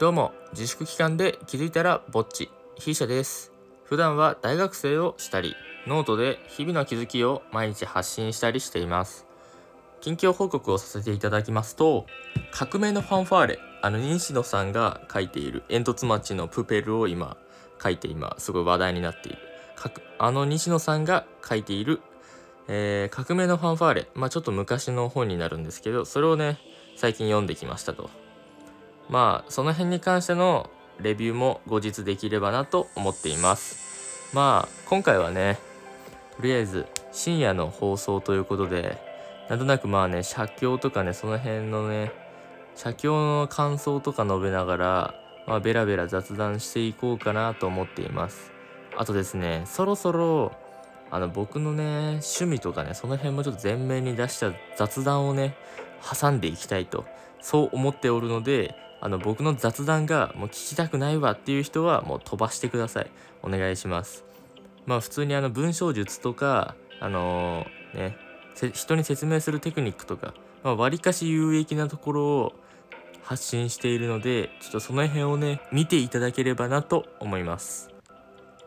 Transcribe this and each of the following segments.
どうも自粛期間で気づいたらぼっち筆者です。普段は大学生をしたりノートで日々の気づきを毎日発信したりしています。近況報告をさせていただきますと革命のファンファーレあの西野さんが書いている煙突町のプペルを今書いて今すごい話題になっている。あの西野さんが書いている、えー、革命のファンファーレ。まあちょっと昔の本になるんですけどそれをね最近読んできましたと。まあその辺に関してのレビューも後日できればなと思っています。まあ今回はねとりあえず深夜の放送ということでなんとなくまあね写経とかねその辺のね写経の感想とか述べながらまあベラベラ雑談していこうかなと思っています。あとですねそろそろあの僕のね趣味とかねその辺もちょっと前面に出した雑談をね挟んでいきたいとそう思っておるのであの僕の雑談がもう聞きたくないわっていう人はもう飛ばしてください。お願いします。まあ普通にあの文章術とかあのー、ね人に説明するテクニックとかわり、まあ、かし有益なところを発信しているのでちょっとその辺をね見ていただければなと思います。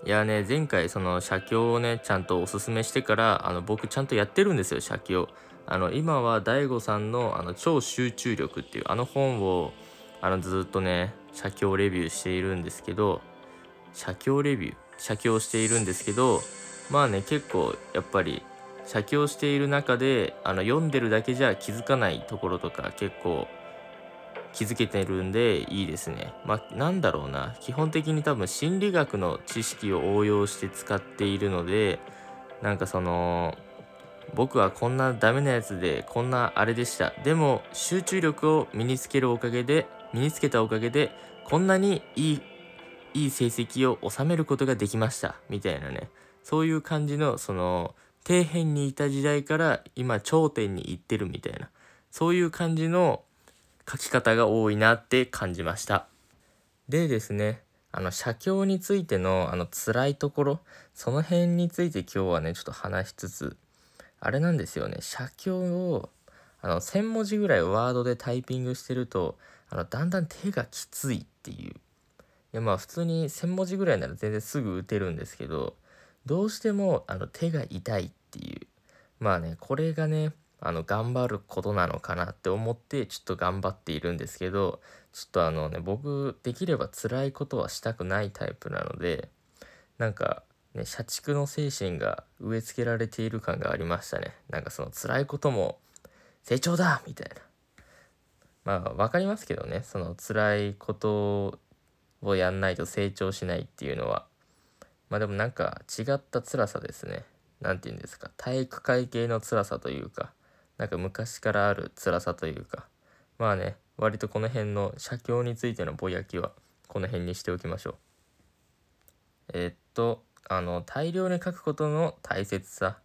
いやね前回その写経をねちゃんとおすすめしてからあの僕ちゃんとやってるんですよ写経。あの今は DAIGO さんのあの超集中力っていうあの本をあのずっとね写経レビューしているんですけど写経レビュー？写経しているんですけどまあね結構やっぱり写経している中であの読んでるだけじゃ気づかないところとか結構気づけてるんでいいですね。まあなんだろうな。基本的に多分心理学の知識を応用して使っているのでなんかその僕はこんなダメなやつでこんなあれでした。でも集中力を身につけるおかげで身につけたおかげでこんなにいいいい成績を収めることができましたみたいなね。そういう感じのその底辺にいた時代から今頂点に行ってるみたいな。そういう感じの書き方が多いなって感じました。でですねあの写経についてのあの辛いところその辺について今日はねちょっと話しつつあれなんですよね。写経をあの1,000文字ぐらいワードでタイピングしてるとあのだんだん手がきついっていう。いやまあ普通に1,000文字ぐらいなら全然すぐ打てるんですけどどうしてもあの手が痛いっていう。まあねこれがねあの頑張ることなのかなって思ってちょっと頑張っているんですけどちょっとあのね僕できれば辛いことはしたくないタイプなのでなんかね社畜の精神が植え付けられている感がありましたね。なんかその辛いことも成長だみたいな。まあ分かりますけどね。その辛いことをやんないと成長しないっていうのは。まあでもなんか違った辛さですね。何て言うんですか。体育会系の辛さというか。なんか昔からある辛さというか。まあね割とこの辺の写経についてのぼやきはこの辺にしておきましょう。え、っとあの大量に書くことの大切さ。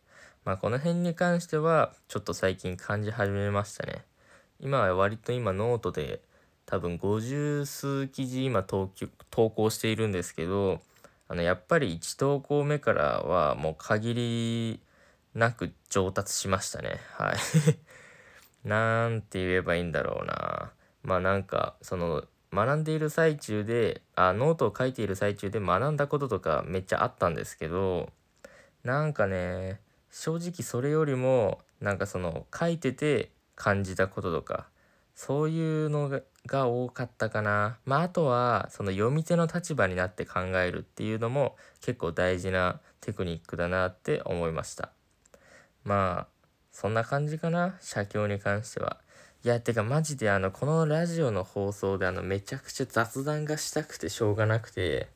まあこの辺に関してはちょっと最近感じ始めましたね。今は割と今ノートで多分50数記事今投稿しているんですけどあのやっぱり1投稿目からはもう限りなく上達しましたね。はい。なんて言えばいいんだろうな。まあなんか、その、学んでいる最中で、あ、ノートを書いている最中で学んだこととかめっちゃあったんですけど、なんかね、正直それよりも、なんかその、書いてて感じたこととか、そういうのが多かったかな。まああとは、その読み手の立場になって考えるっていうのも結構大事なテクニックだなって思いました。まあそんな感じかな写経に関してはいやてかマジであのこのラジオの放送であのめちゃくちゃ雑談がしたくてしょうがなくて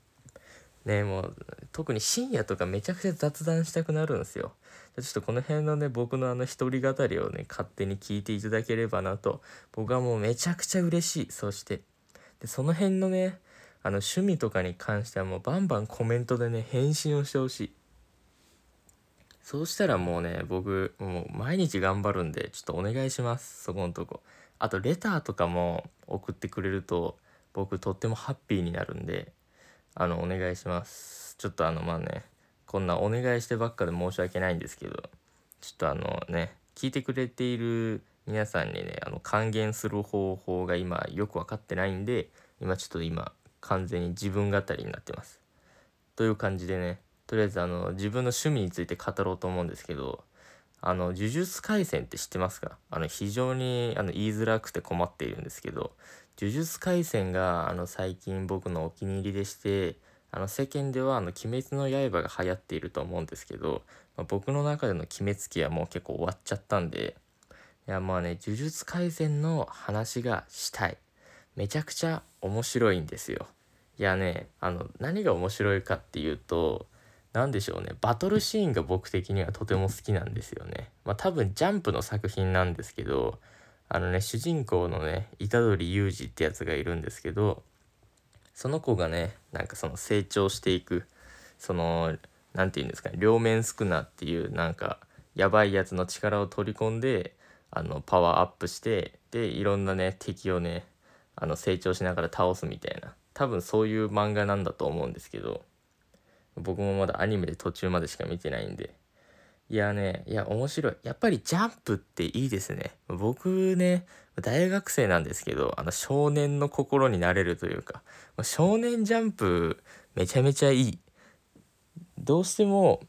ねもう特に深夜とかめちゃくちゃ雑談したくなるんですよちょっとこの辺のね僕のあの一人語りをね勝手に聞いていただければなと僕はもうめちゃくちゃ嬉しいそしてでその辺のねあの趣味とかに関してはもうバンバンコメントでね返信をしてほしいそうしたらもうね、僕、もう毎日頑張るんで、ちょっとお願いします。そこのとこ。あと、レターとかも送ってくれると、僕とってもハッピーになるんで、あの、お願いします。ちょっとあの、まあね、こんなお願いしてばっかで申し訳ないんですけど、ちょっとあのね、聞いてくれている皆さんにねあの還元する方法が今よく分かってないんで今ちょっと今完全に自分語りになってます。という感じでねとりあえずあの自分の趣味について語ろうと思うんですけどあの呪術廻戦って知ってますか？あの非常にあの言いづらくて困っているんですけど呪術廻戦があの最近僕のお気に入りでしてあの世間ではあの鬼滅の刃が流行っていると思うんですけど、まあ、僕の中での決めつけはもう結構終わっちゃったんでいやまあね呪術廻戦の話がしたい。めちゃくちゃ面白いんですよ。いやねあの何が面白いかっていうと何でしょうねバトルシーンが僕的にはとても好きなんですよね。まあ多分ジャンプの作品なんですけどあのね主人公のね虎杖裕二ってやつがいるんですけどその子がねなんかその成長していくその何て言うんですかね両面宿儺っていうなんかやばいやつの力を取り込んであのパワーアップしてでいろんなね敵をねあの成長しながら倒すみたいな多分そういう漫画なんだと思うんですけど僕もまだアニメで途中までしか見てないんでいやねいや面白い。やっぱりジャンプっていいですね。僕ね大学生なんですけどあの少年の心になれるというか少年ジャンプめちゃめちゃいい。どうしても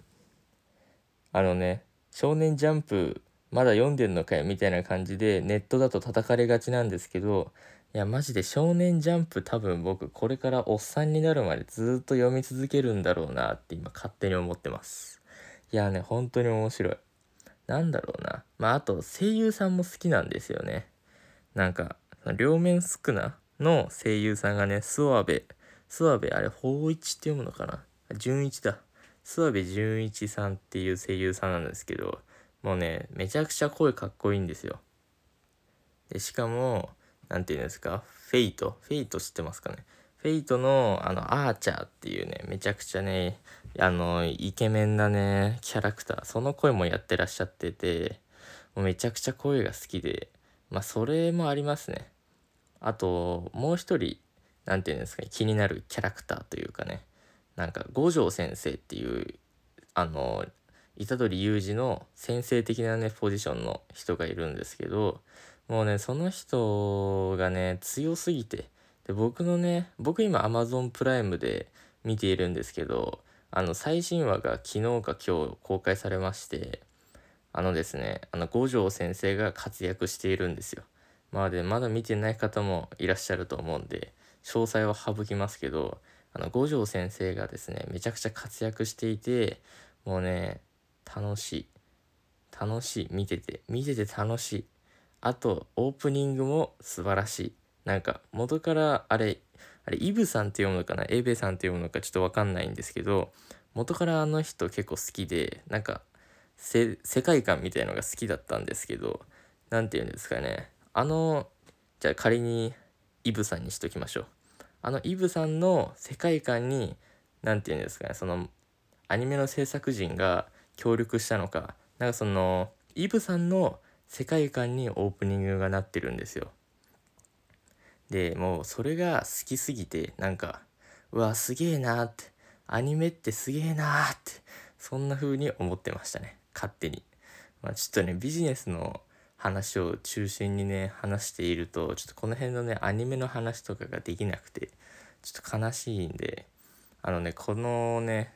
あのね少年ジャンプまだ読んでんのかよみたいな感じでネットだと叩かれがちなんですけどいやマジで少年ジャンプ多分僕これからおっさんになるまでずっと読み続けるんだろうなって今勝手に思ってます。いやね本当に面白い。なんだろうな。まああと声優さんも好きなんですよね。なんか両面スクナの声優さんがね諏訪部。諏訪部あれ法一って読むのかな？順一だ。諏訪部順一さんっていう声優さんなんですけどもうねめちゃくちゃ声かっこいいんですよ。でしかも何て言うんですか？フェイト。フェイト知ってますかね？フェイトのあのアーチャーっていうねめちゃくちゃねあのイケメンなねキャラクター。その声もやってらっしゃっててもうめちゃくちゃ声が好きでまあそれもありますね。あともう一人何て言うんですかね気になるキャラクターというかねなんか五条先生っていうあの虎杖裕二の先生的なねポジションの人がいるんですけどもうねその人がね強すぎてで僕のね僕今 Amazon プライムで見ているんですけどあの最新話が昨日か今日公開されましてあのですねあの五条先生が活躍しているんですよ。まあでまだ見てない方もいらっしゃると思うんで詳細は省きますけどあの五条先生がですねめちゃくちゃ活躍していてもうね楽しい。楽しい。見てて。見てて楽しい。あとオープニングも素晴らしい。なんか元からあれあれイブさんって読むのかな？エイベさんって読むのかちょっとわかんないんですけど元からあの人結構好きでなんか世界観みたいのが好きだったんですけど何て言うんですかね？あのじゃあ仮にイブさんにしときましょう。あのイブさんの世界観に何て言うんですかね？そのアニメの制作陣が協力したのかなんかそのイブさんの世界観にオープニングがなってるんですよ。でもうそれが好きすぎてなんかうわすげえなってアニメってすげえなってそんな風に思ってましたね勝手に。まあ、ちょっとねビジネスの話を中心にね話しているとちょっとこの辺のねアニメの話とかができなくてちょっと悲しいんであのねこのね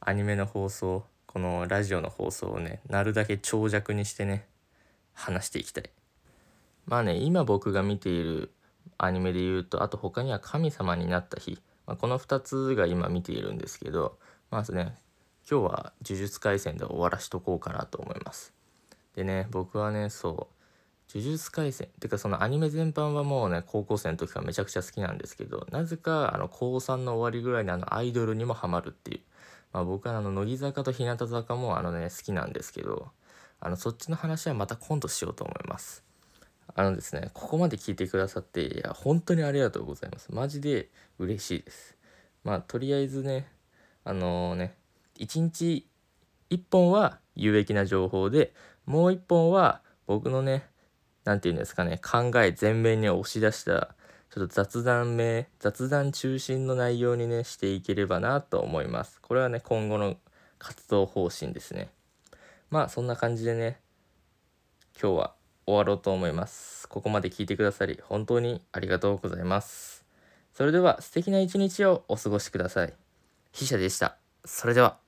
アニメの放送このラジオの放送をねなるだけ長尺にしてね話していきたいまあね今僕が見ているアニメで言うとあと他には「神様になった日」まあ、この2つが今見ているんですけどまずね今日は「呪術廻戦」で終わらしとこうかなと思います。でね僕はねそう呪術廻戦。ってかそのアニメ全般はもうね高校生の時からめちゃくちゃ好きなんですけどなぜかあの高3の終わりぐらいにあのアイドルにもハマるっていう。まあ僕はあの乃木坂と日向坂もあのね好きなんですけどあのそっちの話はまた今度しようと思います。あのですねここまで聞いてくださっていや本当にありがとうございます。マジで嬉しいです。まあとりあえずねあのー、ね1日1本は有益な情報でもう1本は僕のね何て言うんですかね考え全面に押し出したちょっと雑談名雑談中心の内容にねしていければなと思います。これはね今後の活動方針ですね。まあそんな感じでね今日は終わろうと思います。ここまで聞いてくださり本当にありがとうございます。それでは素敵な一日をお過ごしください。筆者でした。それでは。